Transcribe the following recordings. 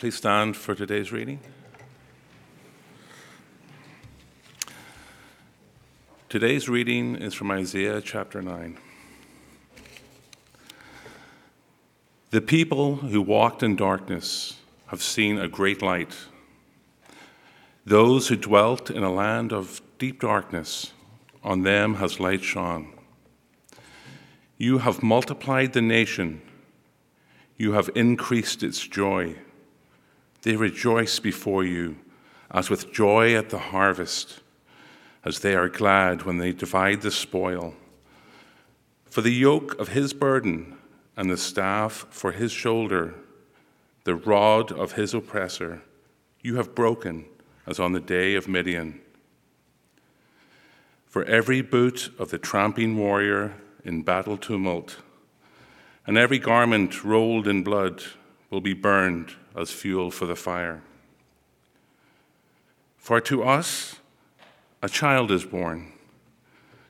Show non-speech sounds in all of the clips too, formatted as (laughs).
Please stand for today's reading. Today's reading is from Isaiah chapter 9. The people who walked in darkness have seen a great light. Those who dwelt in a land of deep darkness, on them has light shone. You have multiplied the nation, you have increased its joy. They rejoice before you as with joy at the harvest, as they are glad when they divide the spoil. For the yoke of his burden and the staff for his shoulder, the rod of his oppressor, you have broken as on the day of Midian. For every boot of the tramping warrior in battle tumult, and every garment rolled in blood will be burned as fuel for the fire. For to us a child is born,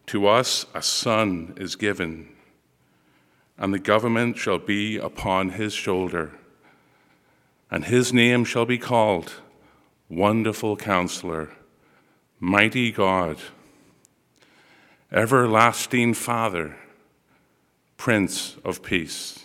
to us a son is given, and the government shall be upon his shoulder, and his name shall be called Wonderful Counselor, Mighty God, Everlasting Father, Prince of Peace.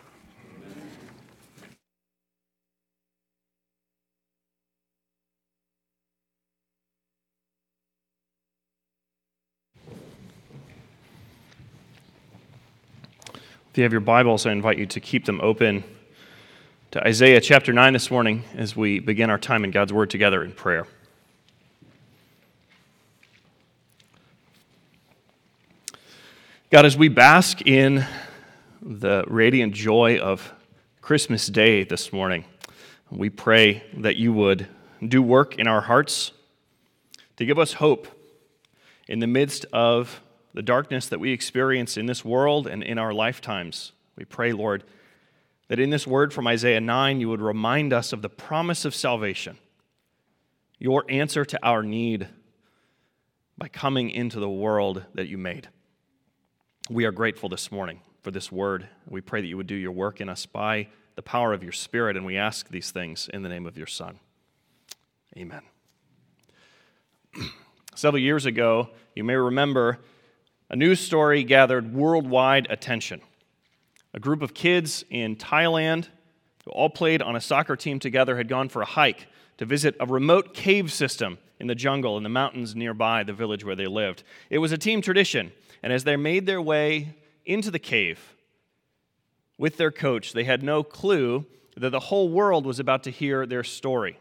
If you have your Bibles, I invite you to keep them open to Isaiah chapter 9 this morning as we begin our time in God's Word together in prayer. God, as we bask in the radiant joy of Christmas Day this morning, we pray that you would do work in our hearts to give us hope in the midst of the darkness that we experience in this world and in our lifetimes. We pray, Lord, that in this word from Isaiah 9, you would remind us of the promise of salvation, your answer to our need by coming into the world that you made. We are grateful this morning for this word. We pray that you would do your work in us by the power of your Spirit, and we ask these things in the name of your Son. Amen. (clears throat) Several years ago, you may remember a news story gathered worldwide attention. A group of kids in Thailand who all played on a soccer team together had gone for a hike to visit a remote cave system in the jungle in the mountains nearby the village where they lived. It was a team tradition, and as they made their way into the cave with their coach, they had no clue that the whole world was about to hear their story.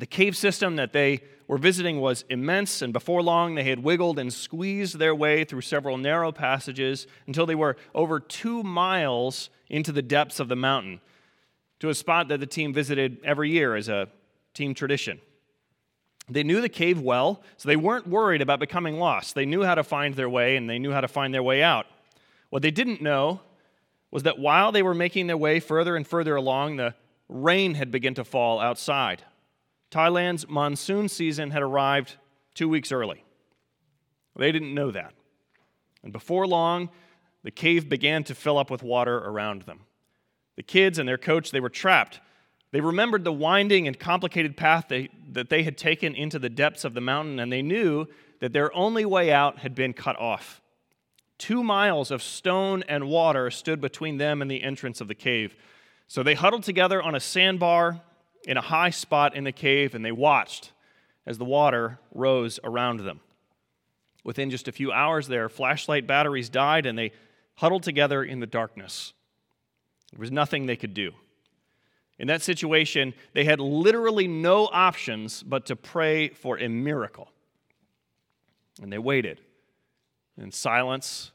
The cave system that they were visiting was immense, and before long they had wiggled and squeezed their way through several narrow passages until they were over two miles into the depths of the mountain to a spot that the team visited every year as a team tradition. They knew the cave well, so they weren't worried about becoming lost. They knew how to find their way and they knew how to find their way out. What they didn't know was that while they were making their way further and further along, the rain had begun to fall outside. Thailand's monsoon season had arrived two weeks early. They didn't know that. And before long, the cave began to fill up with water around them. The kids and their coach, they were trapped. They remembered the winding and complicated path they, that they had taken into the depths of the mountain, and they knew that their only way out had been cut off. Two miles of stone and water stood between them and the entrance of the cave. So they huddled together on a sandbar in a high spot in the cave, and they watched as the water rose around them. Within just a few hours, their flashlight batteries died, and they huddled together in the darkness. There was nothing they could do. In that situation, they had literally no options but to pray for a miracle. And they waited in silence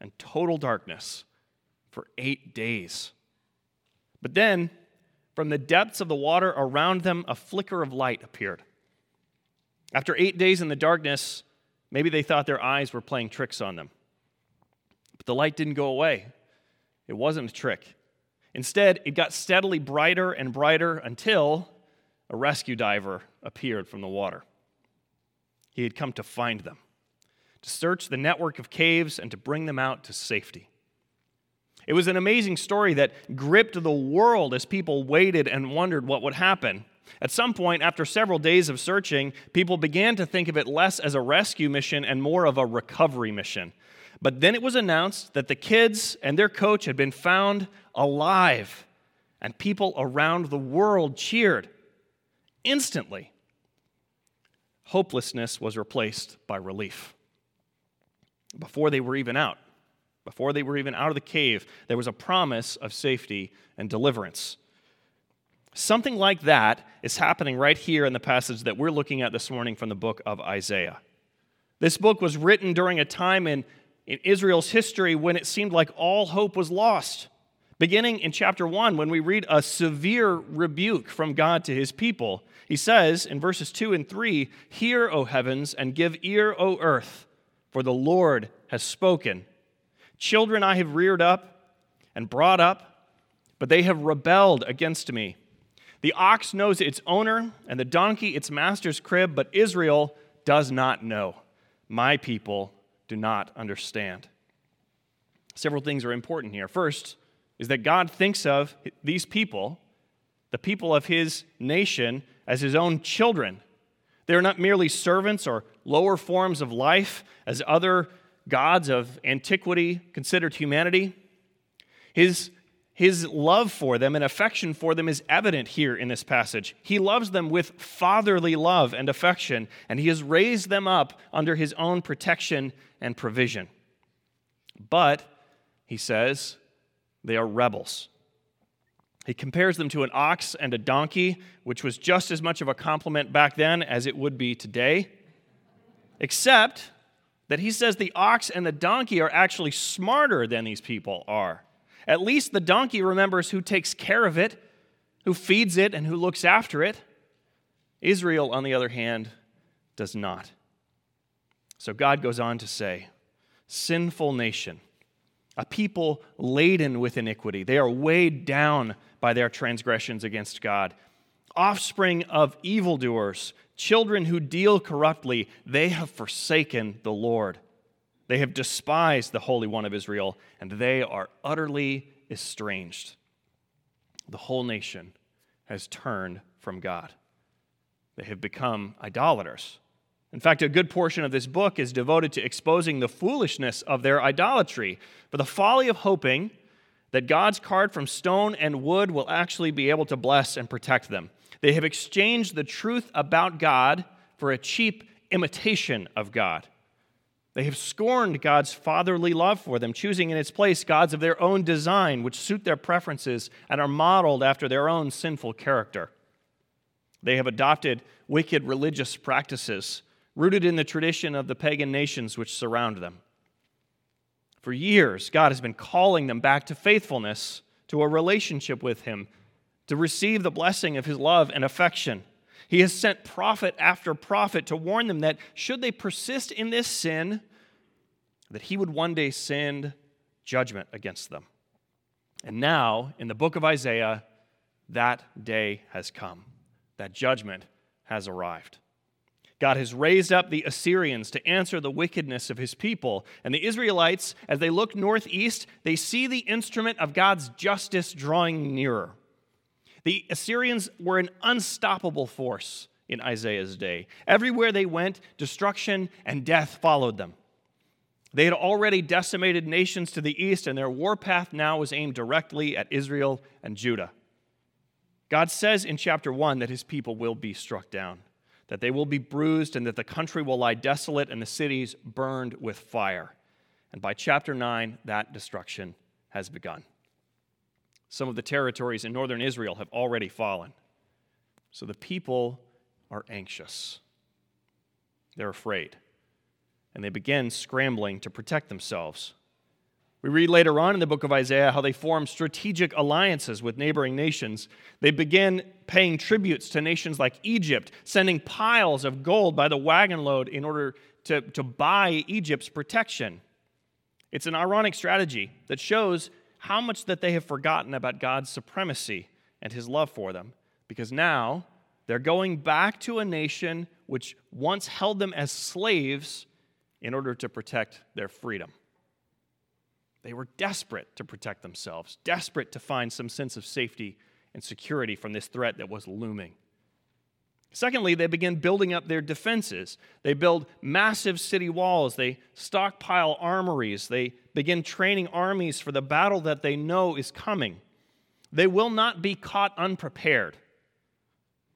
and total darkness for eight days. But then, from the depths of the water around them, a flicker of light appeared. After eight days in the darkness, maybe they thought their eyes were playing tricks on them. But the light didn't go away. It wasn't a trick. Instead, it got steadily brighter and brighter until a rescue diver appeared from the water. He had come to find them, to search the network of caves, and to bring them out to safety. It was an amazing story that gripped the world as people waited and wondered what would happen. At some point, after several days of searching, people began to think of it less as a rescue mission and more of a recovery mission. But then it was announced that the kids and their coach had been found alive, and people around the world cheered. Instantly, hopelessness was replaced by relief. Before they were even out, before they were even out of the cave, there was a promise of safety and deliverance. Something like that is happening right here in the passage that we're looking at this morning from the book of Isaiah. This book was written during a time in, in Israel's history when it seemed like all hope was lost. Beginning in chapter 1, when we read a severe rebuke from God to his people, he says in verses 2 and 3 Hear, O heavens, and give ear, O earth, for the Lord has spoken. Children I have reared up and brought up, but they have rebelled against me. The ox knows its owner, and the donkey its master's crib, but Israel does not know. My people do not understand. Several things are important here. First is that God thinks of these people, the people of his nation, as his own children. They're not merely servants or lower forms of life as other gods of antiquity considered humanity. His, his love for them and affection for them is evident here in this passage. He loves them with fatherly love and affection, and he has raised them up under his own protection and provision. But, he says, they are rebels. He compares them to an ox and a donkey, which was just as much of a compliment back then as it would be today, except that he says the ox and the donkey are actually smarter than these people are. At least the donkey remembers who takes care of it, who feeds it, and who looks after it. Israel, on the other hand, does not. So God goes on to say, Sinful nation, a people laden with iniquity. They are weighed down by their transgressions against God. Offspring of evildoers, children who deal corruptly, they have forsaken the Lord. They have despised the Holy One of Israel, and they are utterly estranged. The whole nation has turned from God. They have become idolaters. In fact, a good portion of this book is devoted to exposing the foolishness of their idolatry, for the folly of hoping that God's card from stone and wood will actually be able to bless and protect them. They have exchanged the truth about God for a cheap imitation of God. They have scorned God's fatherly love for them, choosing in its place gods of their own design, which suit their preferences and are modeled after their own sinful character. They have adopted wicked religious practices rooted in the tradition of the pagan nations which surround them. For years, God has been calling them back to faithfulness, to a relationship with Him, to receive the blessing of his love and affection. He has sent prophet after prophet to warn them that should they persist in this sin, that he would one day send judgment against them. And now, in the book of Isaiah, that day has come. That judgment has arrived. God has raised up the Assyrians to answer the wickedness of his people. And the Israelites, as they look northeast, they see the instrument of God's justice drawing nearer. The Assyrians were an unstoppable force in Isaiah's day. Everywhere they went, destruction and death followed them. They had already decimated nations to the east, and their warpath now was aimed directly at Israel and Judah. God says in chapter 1 that his people will be struck down, that they will be bruised, and that the country will lie desolate and the cities burned with fire. And by chapter 9, that destruction has begun. Some of the territories in northern Israel have already fallen. So the people are anxious. They're afraid. And they begin scrambling to protect themselves. We read later on in the book of Isaiah how they formed strategic alliances with neighboring nations. They began paying tributes to nations like Egypt, sending piles of gold by the wagon load in order to, to buy Egypt's protection. It's an ironic strategy that shows how much that they have forgotten about God's supremacy and his love for them, because now they're going back to a nation which once held them as slaves in order to protect their freedom. They were desperate to protect themselves, desperate to find some sense of safety and security from this threat that was looming. Secondly, they begin building up their defenses. They build massive city walls. They stockpile armories. They begin training armies for the battle that they know is coming. They will not be caught unprepared.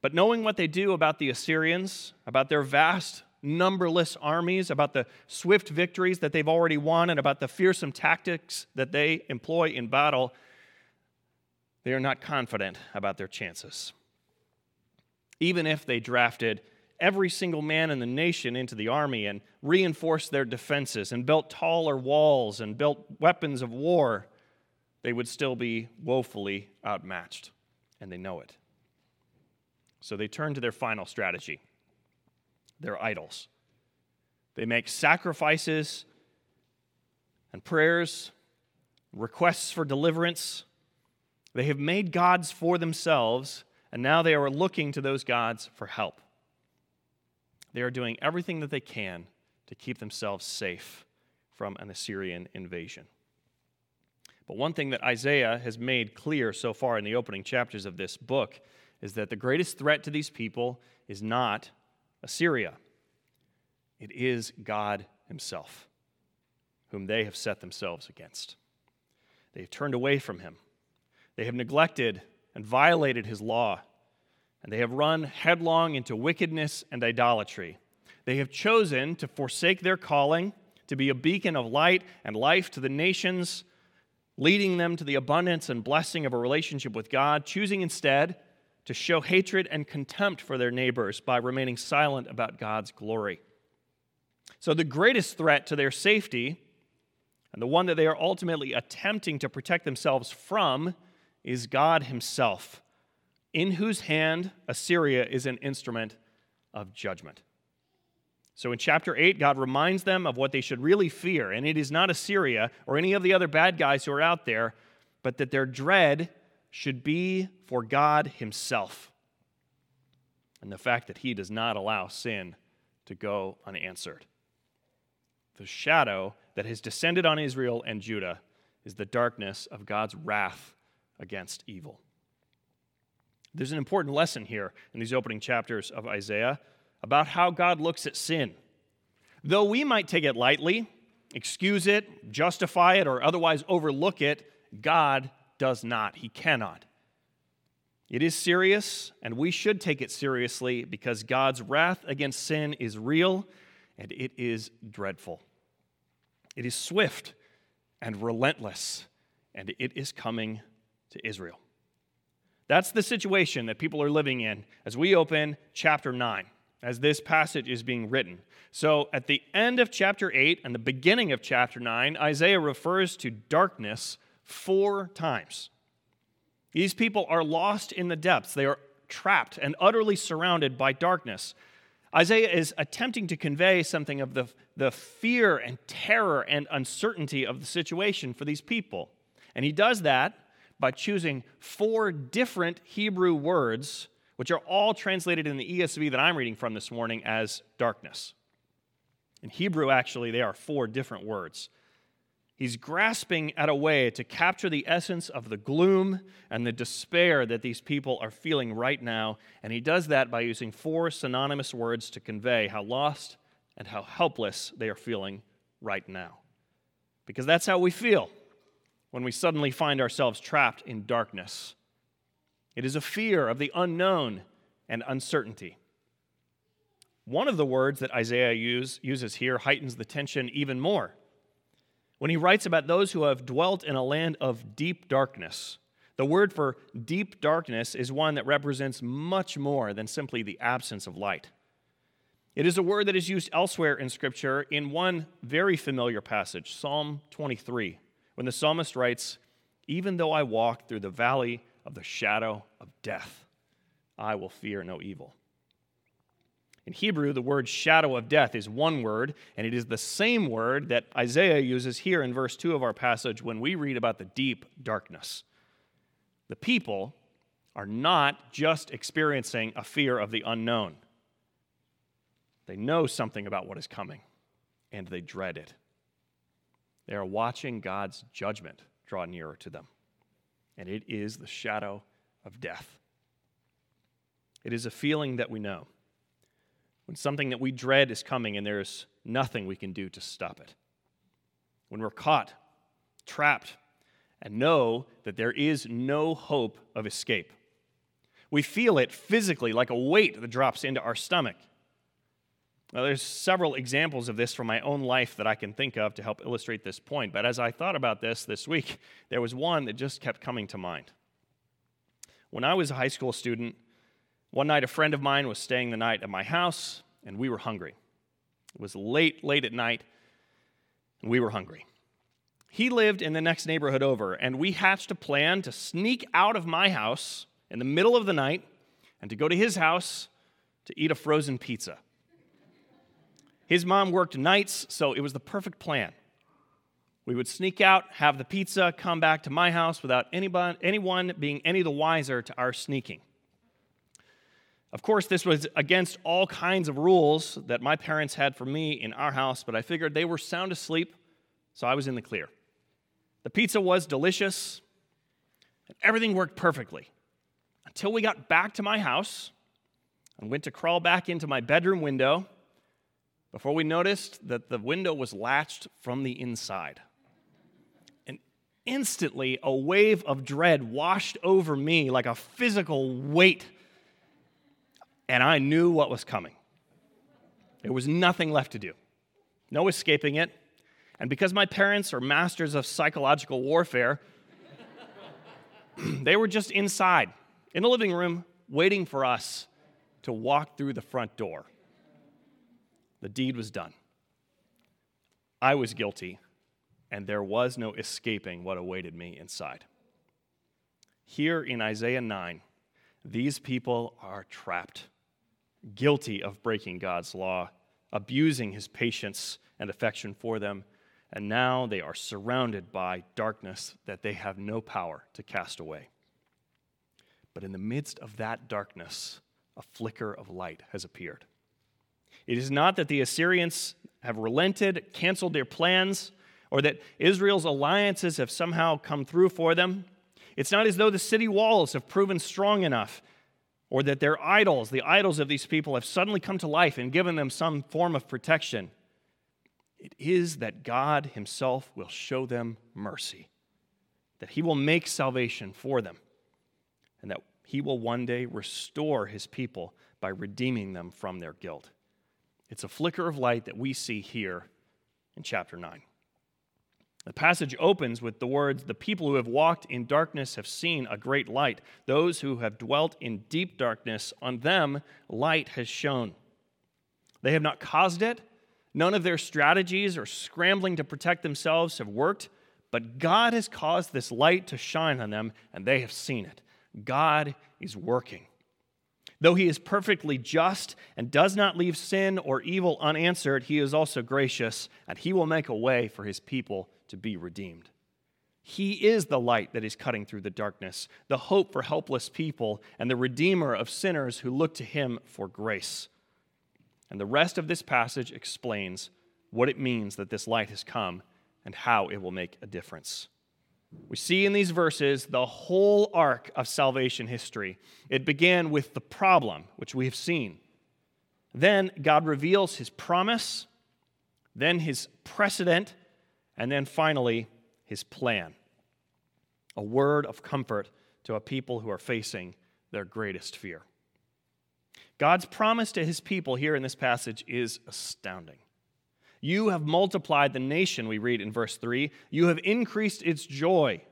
But knowing what they do about the Assyrians, about their vast numberless armies, about the swift victories that they've already won, and about the fearsome tactics that they employ in battle, they are not confident about their chances. Even if they drafted every single man in the nation into the army and reinforced their defenses and built taller walls and built weapons of war, they would still be woefully outmatched, and they know it. So they turn to their final strategy their idols. They make sacrifices and prayers, requests for deliverance. They have made gods for themselves, and now they are looking to those gods for help. They are doing everything that they can to keep themselves safe from an Assyrian invasion. But one thing that Isaiah has made clear so far in the opening chapters of this book is that the greatest threat to these people is not Assyria. It is God Himself, whom they have set themselves against. They have turned away from Him. They have neglected and violated His law, and they have run headlong into wickedness and idolatry. They have chosen to forsake their calling to be a beacon of light and life to the nations, leading them to the abundance and blessing of a relationship with God, choosing instead to show hatred and contempt for their neighbors by remaining silent about God's glory. So, the greatest threat to their safety, and the one that they are ultimately attempting to protect themselves from, is God Himself, in whose hand Assyria is an instrument of judgment. So, in chapter 8, God reminds them of what they should really fear, and it is not Assyria or any of the other bad guys who are out there, but that their dread should be for God Himself and the fact that He does not allow sin to go unanswered. The shadow that has descended on Israel and Judah is the darkness of God's wrath against evil. There's an important lesson here in these opening chapters of Isaiah about how God looks at sin. Though we might take it lightly, excuse it, justify it, or otherwise overlook it, God does not. He cannot. It is serious, and we should take it seriously because God's wrath against sin is real and it is dreadful. It is swift and relentless, and it is coming to Israel. That's the situation that people are living in as we open chapter 9, as this passage is being written. So, at the end of chapter 8 and the beginning of chapter 9, Isaiah refers to darkness four times. These people are lost in the depths, they are trapped and utterly surrounded by darkness. Isaiah is attempting to convey something of the, the fear and terror and uncertainty of the situation for these people. And he does that by choosing four different Hebrew words, which are all translated in the ESV that I'm reading from this morning as darkness. In Hebrew, actually, they are four different words. He's grasping at a way to capture the essence of the gloom and the despair that these people are feeling right now, and he does that by using four synonymous words to convey how lost and how helpless they are feeling right now. Because that's how we feel when we suddenly find ourselves trapped in darkness. It is a fear of the unknown and uncertainty. One of the words that Isaiah use, uses here heightens the tension even more when he writes about those who have dwelt in a land of deep darkness. The word for deep darkness is one that represents much more than simply the absence of light. It is a word that is used elsewhere in Scripture in one very familiar passage, Psalm 23, when the psalmist writes, Even though I walk through the valley of the shadow of death, I will fear no evil. In Hebrew, the word shadow of death is one word, and it is the same word that Isaiah uses here in verse 2 of our passage when we read about the deep darkness. The people are not just experiencing a fear of the unknown, they know something about what is coming, and they dread it. They are watching God's judgment draw nearer to them, and it is the shadow of death. It is a feeling that we know when something that we dread is coming and there's nothing we can do to stop it. When we're caught, trapped, and know that there is no hope of escape. We feel it physically like a weight that drops into our stomach. Now, there's several examples of this from my own life that I can think of to help illustrate this point, but as I thought about this this week, (laughs) there was one that just kept coming to mind. When I was a high school student, one night, a friend of mine was staying the night at my house, and we were hungry. It was late, late at night, and we were hungry. He lived in the next neighborhood over, and we hatched a plan to sneak out of my house in the middle of the night and to go to his house to eat a frozen pizza. His mom worked nights, so it was the perfect plan. We would sneak out, have the pizza, come back to my house without anybody, anyone being any the wiser to our sneaking. Of course, this was against all kinds of rules that my parents had for me in our house, but I figured they were sound asleep, so I was in the clear. The pizza was delicious, and everything worked perfectly until we got back to my house and went to crawl back into my bedroom window before we noticed that the window was latched from the inside. And instantly, a wave of dread washed over me like a physical weight and I knew what was coming. There was nothing left to do, no escaping it. And because my parents are masters of psychological warfare, (clears throat) they were just inside in the living room waiting for us to walk through the front door. The deed was done. I was guilty, and there was no escaping what awaited me inside. Here in Isaiah 9, these people are trapped guilty of breaking God's law, abusing his patience and affection for them, and now they are surrounded by darkness that they have no power to cast away. But in the midst of that darkness, a flicker of light has appeared. It is not that the Assyrians have relented, canceled their plans, or that Israel's alliances have somehow come through for them. It's not as though the city walls have proven strong enough or that their idols, the idols of these people, have suddenly come to life and given them some form of protection. It is that God Himself will show them mercy, that He will make salvation for them, and that He will one day restore His people by redeeming them from their guilt. It's a flicker of light that we see here in chapter 9. The passage opens with the words The people who have walked in darkness have seen a great light. Those who have dwelt in deep darkness, on them light has shone. They have not caused it. None of their strategies or scrambling to protect themselves have worked, but God has caused this light to shine on them, and they have seen it. God is working. Though he is perfectly just and does not leave sin or evil unanswered, he is also gracious, and he will make a way for his people to be redeemed. He is the light that is cutting through the darkness, the hope for helpless people, and the redeemer of sinners who look to him for grace. And the rest of this passage explains what it means that this light has come and how it will make a difference. We see in these verses the whole arc of salvation history. It began with the problem, which we have seen. Then God reveals his promise, then his precedent, and then finally, his plan a word of comfort to a people who are facing their greatest fear. God's promise to his people here in this passage is astounding. You have multiplied the nation, we read in verse 3. You have increased its joy.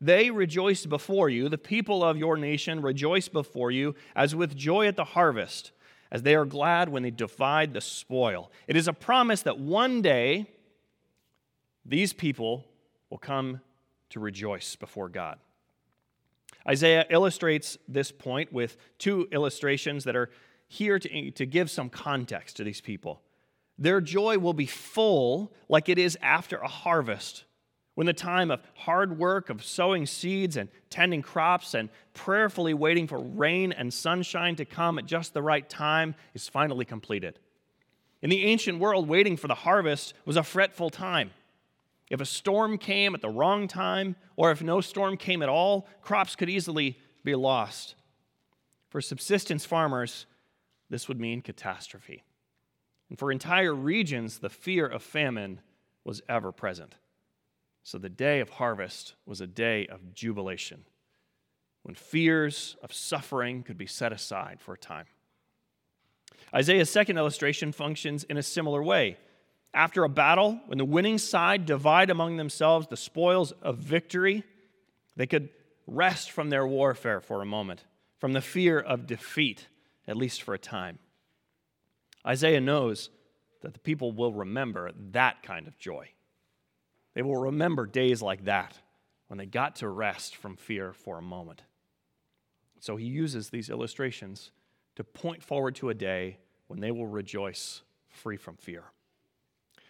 They rejoice before you. The people of your nation rejoice before you as with joy at the harvest, as they are glad when they divide the spoil. It is a promise that one day these people will come to rejoice before God. Isaiah illustrates this point with two illustrations that are here to, to give some context to these people. Their joy will be full like it is after a harvest, when the time of hard work, of sowing seeds and tending crops and prayerfully waiting for rain and sunshine to come at just the right time is finally completed. In the ancient world, waiting for the harvest was a fretful time. If a storm came at the wrong time, or if no storm came at all, crops could easily be lost. For subsistence farmers, this would mean catastrophe. And for entire regions, the fear of famine was ever present. So the day of harvest was a day of jubilation, when fears of suffering could be set aside for a time. Isaiah's second illustration functions in a similar way. After a battle, when the winning side divide among themselves the spoils of victory, they could rest from their warfare for a moment, from the fear of defeat, at least for a time. Isaiah knows that the people will remember that kind of joy. They will remember days like that when they got to rest from fear for a moment. So he uses these illustrations to point forward to a day when they will rejoice free from fear.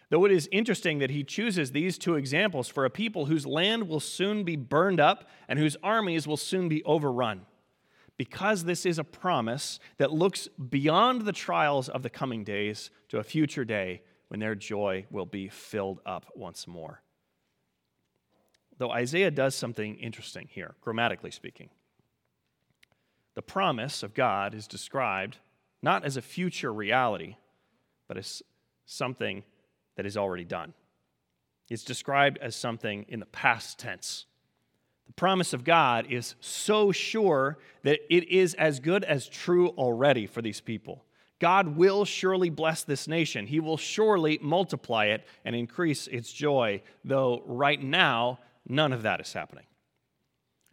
Though it is interesting that he chooses these two examples for a people whose land will soon be burned up and whose armies will soon be overrun, because this is a promise that looks beyond the trials of the coming days to a future day when their joy will be filled up once more. Though Isaiah does something interesting here, grammatically speaking. The promise of God is described not as a future reality, but as something that is already done. It's described as something in the past tense. The promise of God is so sure that it is as good as true already for these people. God will surely bless this nation. He will surely multiply it and increase its joy, though right now, none of that is happening.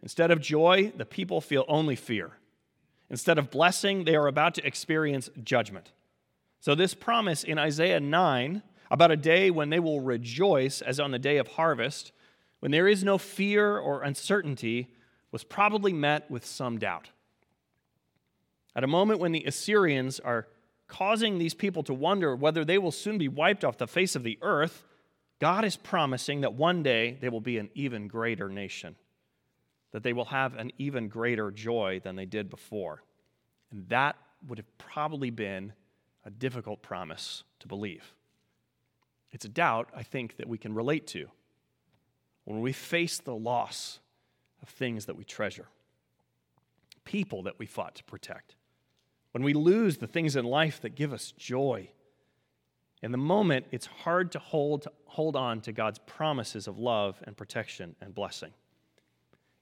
Instead of joy, the people feel only fear. Instead of blessing, they are about to experience judgment. So, this promise in Isaiah 9 about a day when they will rejoice as on the day of harvest, when there is no fear or uncertainty, was probably met with some doubt. At a moment when the Assyrians are causing these people to wonder whether they will soon be wiped off the face of the earth, God is promising that one day they will be an even greater nation, that they will have an even greater joy than they did before. And that would have probably been a difficult promise to believe. It's a doubt, I think, that we can relate to when we face the loss of things that we treasure, people that we fought to protect, when we lose the things in life that give us joy. In the moment, it's hard to hold, hold on to God's promises of love and protection and blessing.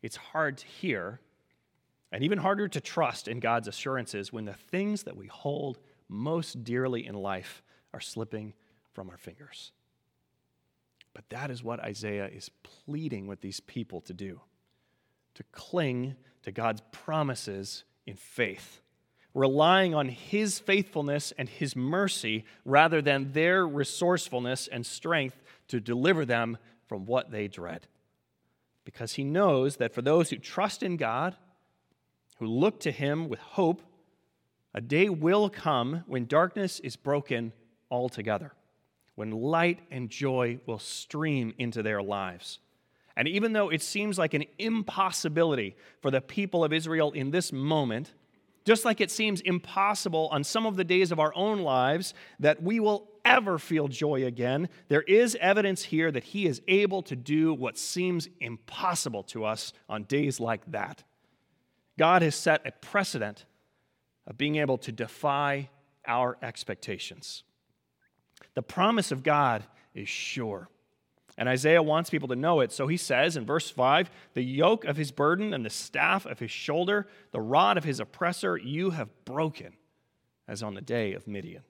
It's hard to hear and even harder to trust in God's assurances when the things that we hold most dearly in life are slipping from our fingers. But that is what Isaiah is pleading with these people to do to cling to God's promises in faith, relying on His faithfulness and His mercy rather than their resourcefulness and strength to deliver them from what they dread. Because He knows that for those who trust in God, who look to Him with hope, a day will come when darkness is broken altogether when light and joy will stream into their lives. And even though it seems like an impossibility for the people of Israel in this moment, just like it seems impossible on some of the days of our own lives that we will ever feel joy again, there is evidence here that He is able to do what seems impossible to us on days like that. God has set a precedent of being able to defy our expectations. The promise of God is sure. And Isaiah wants people to know it. So he says in verse 5 The yoke of his burden and the staff of his shoulder, the rod of his oppressor, you have broken, as on the day of Midian.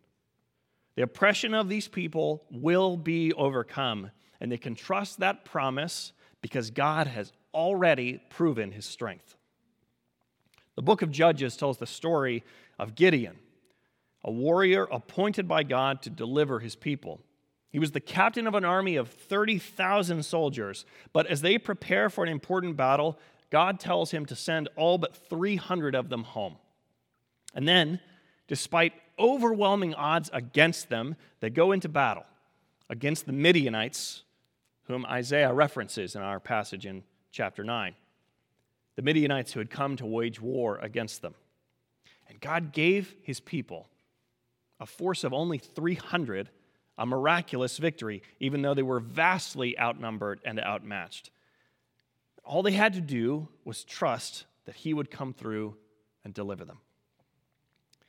The oppression of these people will be overcome, and they can trust that promise because God has already proven his strength. The book of Judges tells the story of Gideon a warrior appointed by God to deliver his people. He was the captain of an army of 30,000 soldiers. But as they prepare for an important battle, God tells him to send all but 300 of them home. And then, despite overwhelming odds against them, they go into battle against the Midianites, whom Isaiah references in our passage in chapter 9. The Midianites who had come to wage war against them. And God gave his people a force of only 300, a miraculous victory, even though they were vastly outnumbered and outmatched. All they had to do was trust that he would come through and deliver them.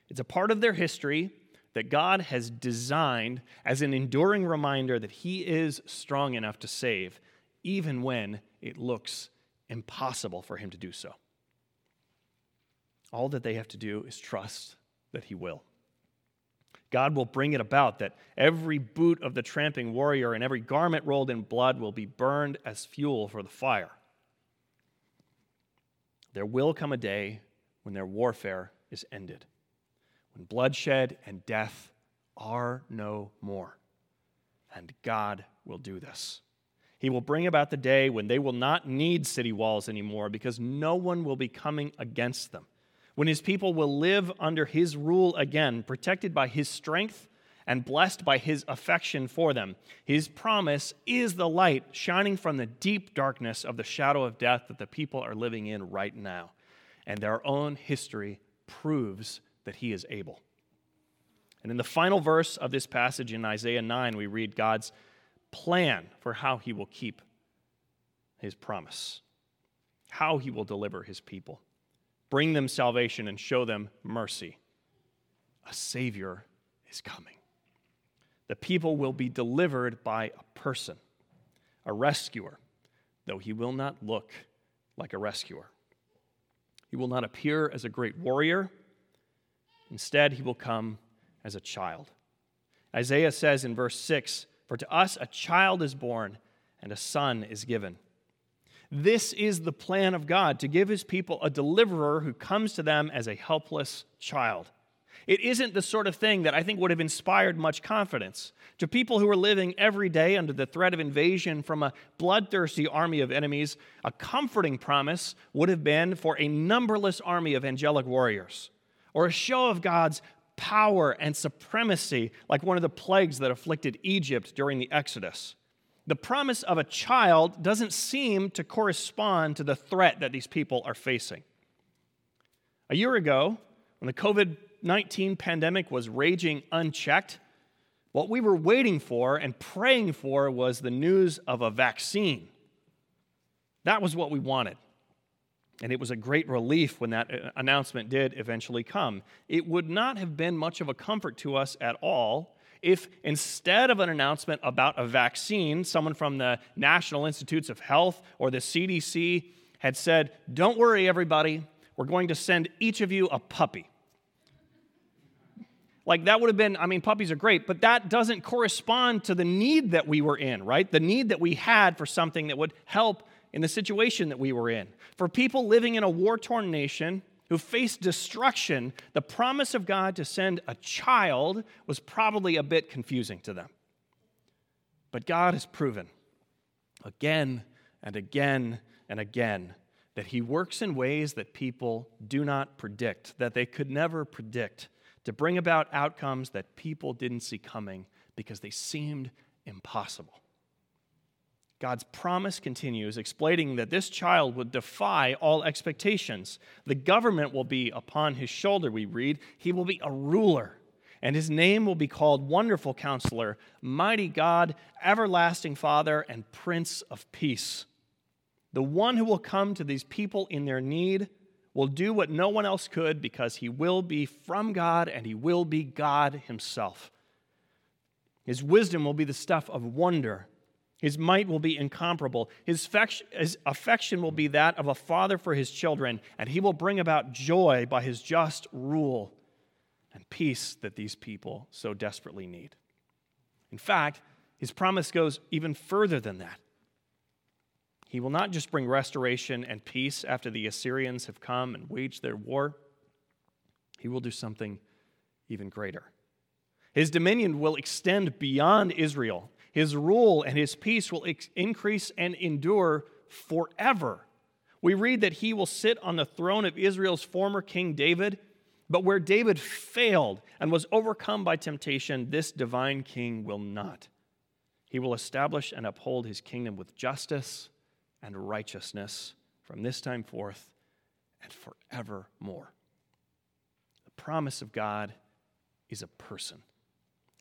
It's a part of their history that God has designed as an enduring reminder that He is strong enough to save, even when it looks impossible for Him to do so. All that they have to do is trust that He will. God will bring it about that every boot of the tramping warrior and every garment rolled in blood will be burned as fuel for the fire. There will come a day when their warfare is ended when bloodshed and death are no more. And God will do this. He will bring about the day when they will not need city walls anymore because no one will be coming against them. When his people will live under his rule again, protected by his strength and blessed by his affection for them. His promise is the light shining from the deep darkness of the shadow of death that the people are living in right now. And their own history proves that he is able. And in the final verse of this passage in Isaiah 9, we read God's plan for how he will keep his promise, how he will deliver his people, bring them salvation, and show them mercy. A Savior is coming. The people will be delivered by a person, a rescuer, though he will not look like a rescuer. He will not appear as a great warrior Instead, he will come as a child. Isaiah says in verse 6 For to us a child is born, and a son is given. This is the plan of God to give his people a deliverer who comes to them as a helpless child. It isn't the sort of thing that I think would have inspired much confidence. To people who are living every day under the threat of invasion from a bloodthirsty army of enemies, a comforting promise would have been for a numberless army of angelic warriors or a show of God's power and supremacy, like one of the plagues that afflicted Egypt during the Exodus. The promise of a child doesn't seem to correspond to the threat that these people are facing. A year ago, when the COVID 19 pandemic was raging unchecked, what we were waiting for and praying for was the news of a vaccine. That was what we wanted. And it was a great relief when that uh, announcement did eventually come. It would not have been much of a comfort to us at all if instead of an announcement about a vaccine, someone from the National Institutes of Health or the CDC had said, Don't worry, everybody, we're going to send each of you a puppy. Like that would have been, I mean, puppies are great, but that doesn't correspond to the need that we were in, right? The need that we had for something that would help in the situation that we were in. For people living in a war torn nation who faced destruction, the promise of God to send a child was probably a bit confusing to them. But God has proven again and again and again that He works in ways that people do not predict, that they could never predict, to bring about outcomes that people didn't see coming because they seemed impossible. God's promise continues, explaining that this child would defy all expectations. The government will be upon his shoulder, we read. He will be a ruler, and his name will be called Wonderful Counselor, Mighty God, Everlasting Father, and Prince of Peace. The one who will come to these people in their need will do what no one else could because he will be from God and he will be God himself. His wisdom will be the stuff of wonder his might will be incomparable. His affection will be that of a father for his children, and he will bring about joy by his just rule and peace that these people so desperately need. In fact, his promise goes even further than that. He will not just bring restoration and peace after the Assyrians have come and waged their war, he will do something even greater. His dominion will extend beyond Israel His rule and his peace will increase and endure forever. We read that he will sit on the throne of Israel's former king David, but where David failed and was overcome by temptation, this divine king will not. He will establish and uphold his kingdom with justice and righteousness from this time forth and forevermore. The promise of God is a person,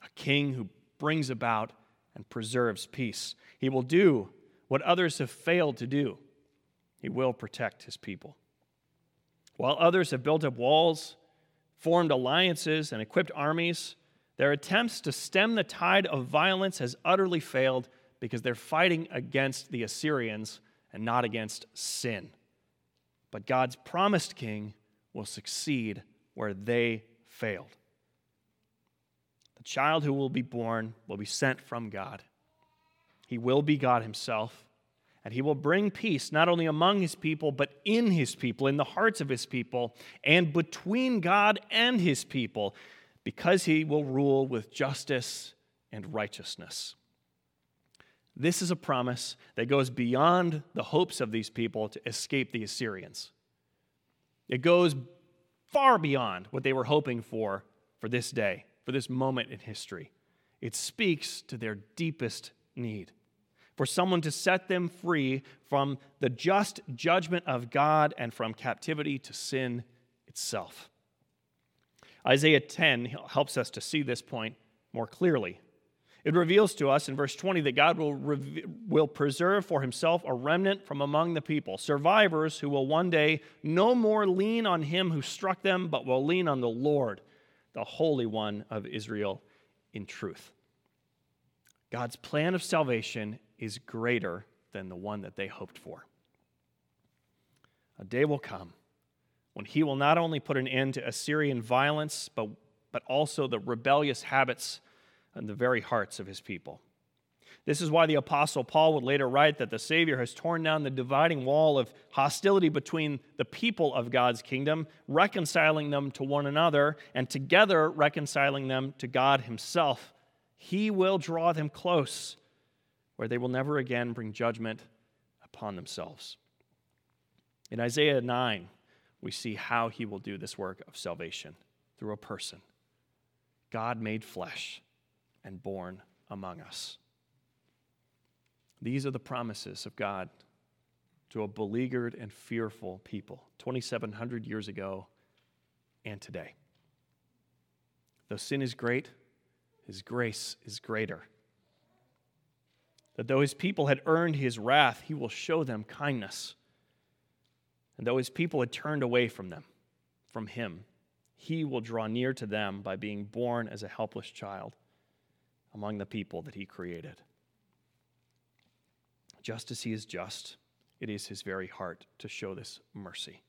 a king who brings about and preserves peace. He will do what others have failed to do, he will protect his people. While others have built up walls, formed alliances, and equipped armies, their attempts to stem the tide of violence has utterly failed because they're fighting against the Assyrians and not against sin. But God's promised king will succeed where they failed. The child who will be born will be sent from God. He will be God himself, and he will bring peace not only among his people, but in his people, in the hearts of his people, and between God and his people because he will rule with justice and righteousness. This is a promise that goes beyond the hopes of these people to escape the Assyrians. It goes far beyond what they were hoping for for this day, for this moment in history. It speaks to their deepest need for someone to set them free from the just judgment of God and from captivity to sin itself. Isaiah 10 helps us to see this point more clearly. It reveals to us in verse 20 that God will, will preserve for himself a remnant from among the people, survivors who will one day no more lean on him who struck them, but will lean on the Lord, the Holy One of Israel, in truth. God's plan of salvation is greater than the one that they hoped for. A day will come when he will not only put an end to Assyrian violence, but, but also the rebellious habits and the very hearts of his people. This is why the Apostle Paul would later write that the Savior has torn down the dividing wall of hostility between the people of God's kingdom, reconciling them to one another, and together reconciling them to God Himself. He will draw them close, where they will never again bring judgment upon themselves. In Isaiah 9, we see how he will do this work of salvation through a person, God made flesh and born among us. These are the promises of God to a beleaguered and fearful people 2,700 years ago and today. Though sin is great, his grace is greater. That though his people had earned his wrath, he will show them kindness. And though his people had turned away from them, from him, he will draw near to them by being born as a helpless child among the people that he created. Just as he is just, it is his very heart to show this mercy.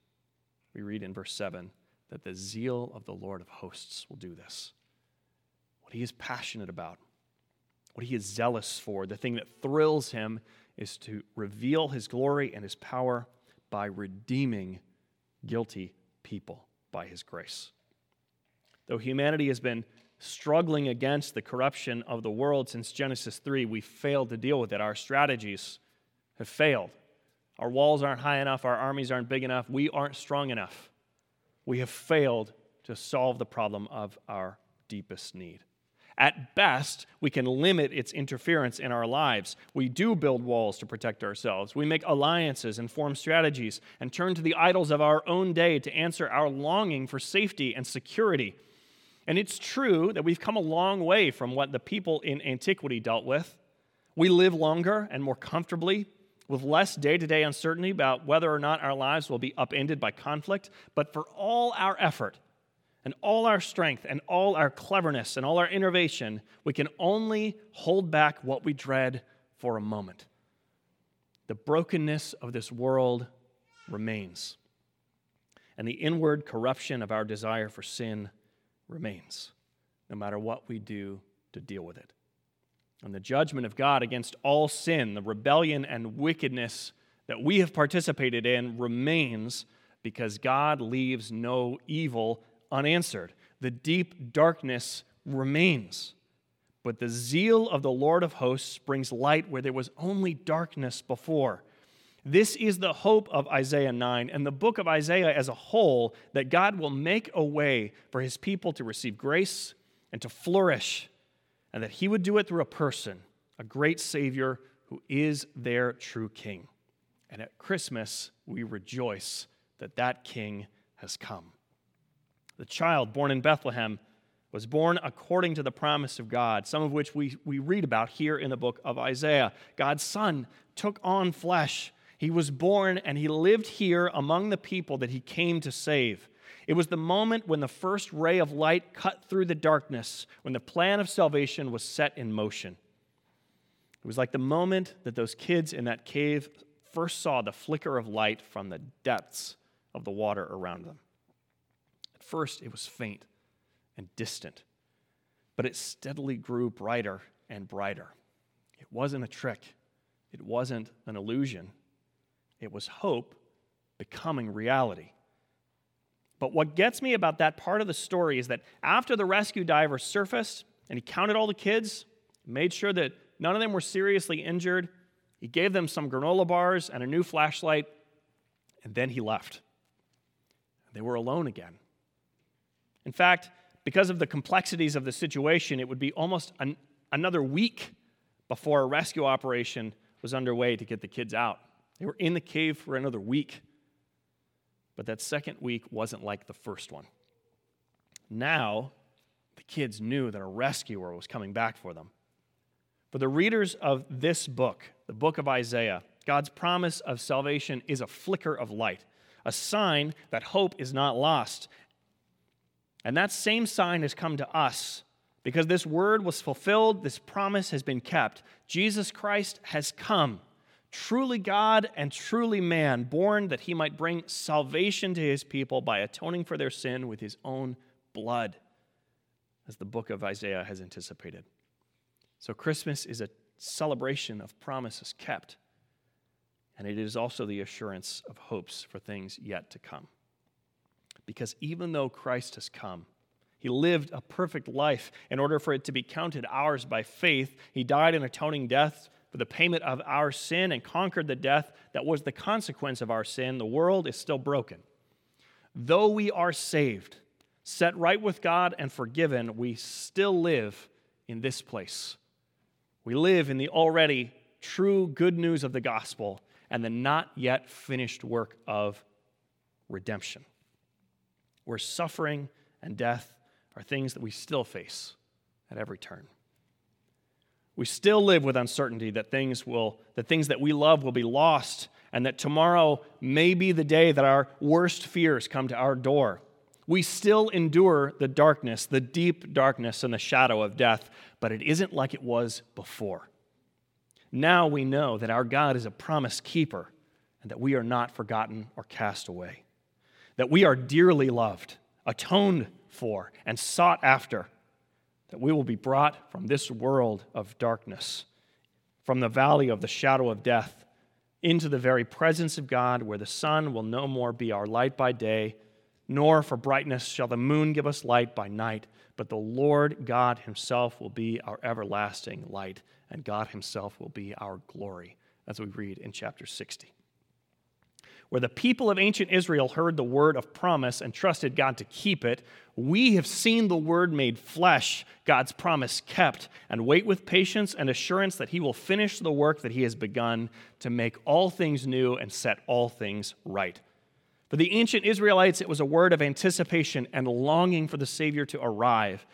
We read in verse 7 that the zeal of the Lord of hosts will do this. What he is passionate about, what he is zealous for, the thing that thrills him is to reveal his glory and his power by redeeming guilty people by his grace. Though humanity has been struggling against the corruption of the world since Genesis 3, we failed to deal with it. Our strategies have failed. Our walls aren't high enough, our armies aren't big enough, we aren't strong enough. We have failed to solve the problem of our deepest need. At best, we can limit its interference in our lives. We do build walls to protect ourselves. We make alliances and form strategies and turn to the idols of our own day to answer our longing for safety and security. And it's true that we've come a long way from what the people in antiquity dealt with. We live longer and more comfortably with less day to day uncertainty about whether or not our lives will be upended by conflict. But for all our effort, and all our strength and all our cleverness and all our innovation, we can only hold back what we dread for a moment. The brokenness of this world remains, and the inward corruption of our desire for sin remains, no matter what we do to deal with it. And the judgment of God against all sin, the rebellion and wickedness that we have participated in, remains because God leaves no evil unanswered. The deep darkness remains. But the zeal of the Lord of hosts brings light where there was only darkness before. This is the hope of Isaiah 9 and the book of Isaiah as a whole that God will make a way for his people to receive grace and to flourish, and that he would do it through a person, a great Savior who is their true King. And at Christmas, we rejoice that that King has come. The child born in Bethlehem was born according to the promise of God, some of which we, we read about here in the book of Isaiah. God's Son took on flesh he was born and he lived here among the people that he came to save. It was the moment when the first ray of light cut through the darkness, when the plan of salvation was set in motion. It was like the moment that those kids in that cave first saw the flicker of light from the depths of the water around them. At first, it was faint and distant, but it steadily grew brighter and brighter. It wasn't a trick, it wasn't an illusion. It was hope becoming reality. But what gets me about that part of the story is that after the rescue diver surfaced and he counted all the kids, made sure that none of them were seriously injured, he gave them some granola bars and a new flashlight, and then he left. They were alone again. In fact, because of the complexities of the situation, it would be almost an, another week before a rescue operation was underway to get the kids out. They were in the cave for another week. But that second week wasn't like the first one. Now, the kids knew that a rescuer was coming back for them. For the readers of this book, the book of Isaiah, God's promise of salvation is a flicker of light, a sign that hope is not lost. And that same sign has come to us because this word was fulfilled, this promise has been kept. Jesus Christ has come truly God and truly man, born that he might bring salvation to his people by atoning for their sin with his own blood, as the book of Isaiah has anticipated. So, Christmas is a celebration of promises kept, and it is also the assurance of hopes for things yet to come. Because even though Christ has come, he lived a perfect life in order for it to be counted ours by faith. He died an atoning death for the payment of our sin and conquered the death that was the consequence of our sin, the world is still broken. Though we are saved, set right with God, and forgiven, we still live in this place. We live in the already true good news of the gospel and the not yet finished work of redemption, where suffering and death are things that we still face at every turn. We still live with uncertainty that things will that things that we love will be lost and that tomorrow may be the day that our worst fears come to our door. We still endure the darkness, the deep darkness and the shadow of death, but it isn't like it was before. Now we know that our God is a promise keeper and that we are not forgotten or cast away. That we are dearly loved, atoned for, and sought after that we will be brought from this world of darkness, from the valley of the shadow of death, into the very presence of God, where the sun will no more be our light by day, nor for brightness shall the moon give us light by night, but the Lord God Himself will be our everlasting light, and God Himself will be our glory, as we read in chapter 60 where the people of ancient Israel heard the word of promise and trusted God to keep it, we have seen the word made flesh, God's promise kept, and wait with patience and assurance that he will finish the work that he has begun to make all things new and set all things right. For the ancient Israelites, it was a word of anticipation and longing for the Savior to arrive.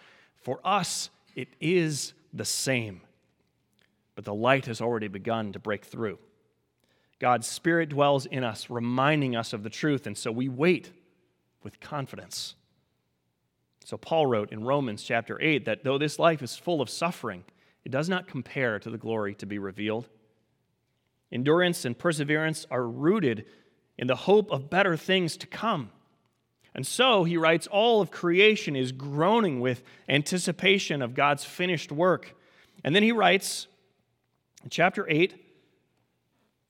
For us, it is the same. But the light has already begun to break through. God's Spirit dwells in us, reminding us of the truth, and so we wait with confidence. So Paul wrote in Romans chapter 8 that though this life is full of suffering, it does not compare to the glory to be revealed. Endurance and perseverance are rooted in the hope of better things to come. And so, he writes, all of creation is groaning with anticipation of God's finished work. And then he writes in chapter 8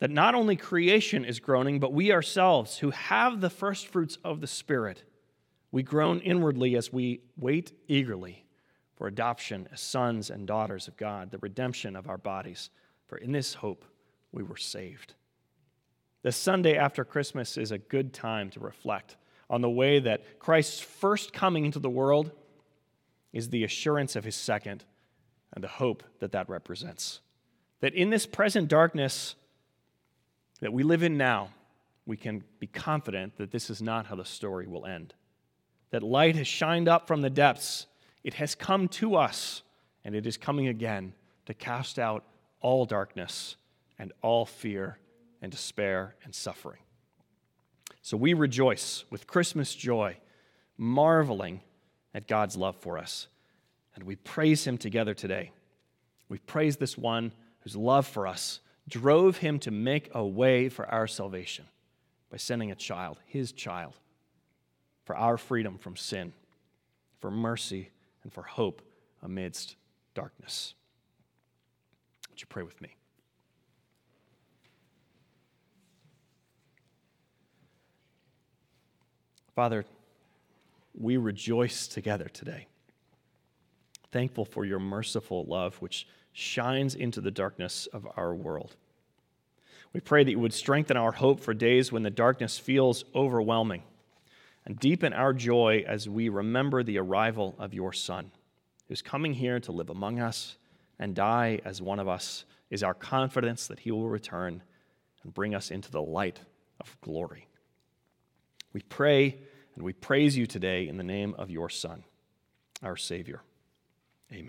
that not only creation is groaning, but we ourselves, who have the first fruits of the Spirit, we groan inwardly as we wait eagerly for adoption as sons and daughters of God, the redemption of our bodies. For in this hope we were saved. The Sunday after Christmas is a good time to reflect on the way that Christ's first coming into the world is the assurance of his second and the hope that that represents. That in this present darkness that we live in now, we can be confident that this is not how the story will end. That light has shined up from the depths, it has come to us, and it is coming again to cast out all darkness and all fear and despair and suffering. So we rejoice with Christmas joy, marveling at God's love for us. And we praise Him together today. We praise this one whose love for us drove him to make a way for our salvation by sending a child, his child, for our freedom from sin, for mercy, and for hope amidst darkness. Would you pray with me? Father, we rejoice together today, thankful for your merciful love, which shines into the darkness of our world. We pray that you would strengthen our hope for days when the darkness feels overwhelming and deepen our joy as we remember the arrival of your Son, whose coming here to live among us and die as one of us, is our confidence that he will return and bring us into the light of glory. We pray and we praise you today in the name of your Son, our Savior. Amen.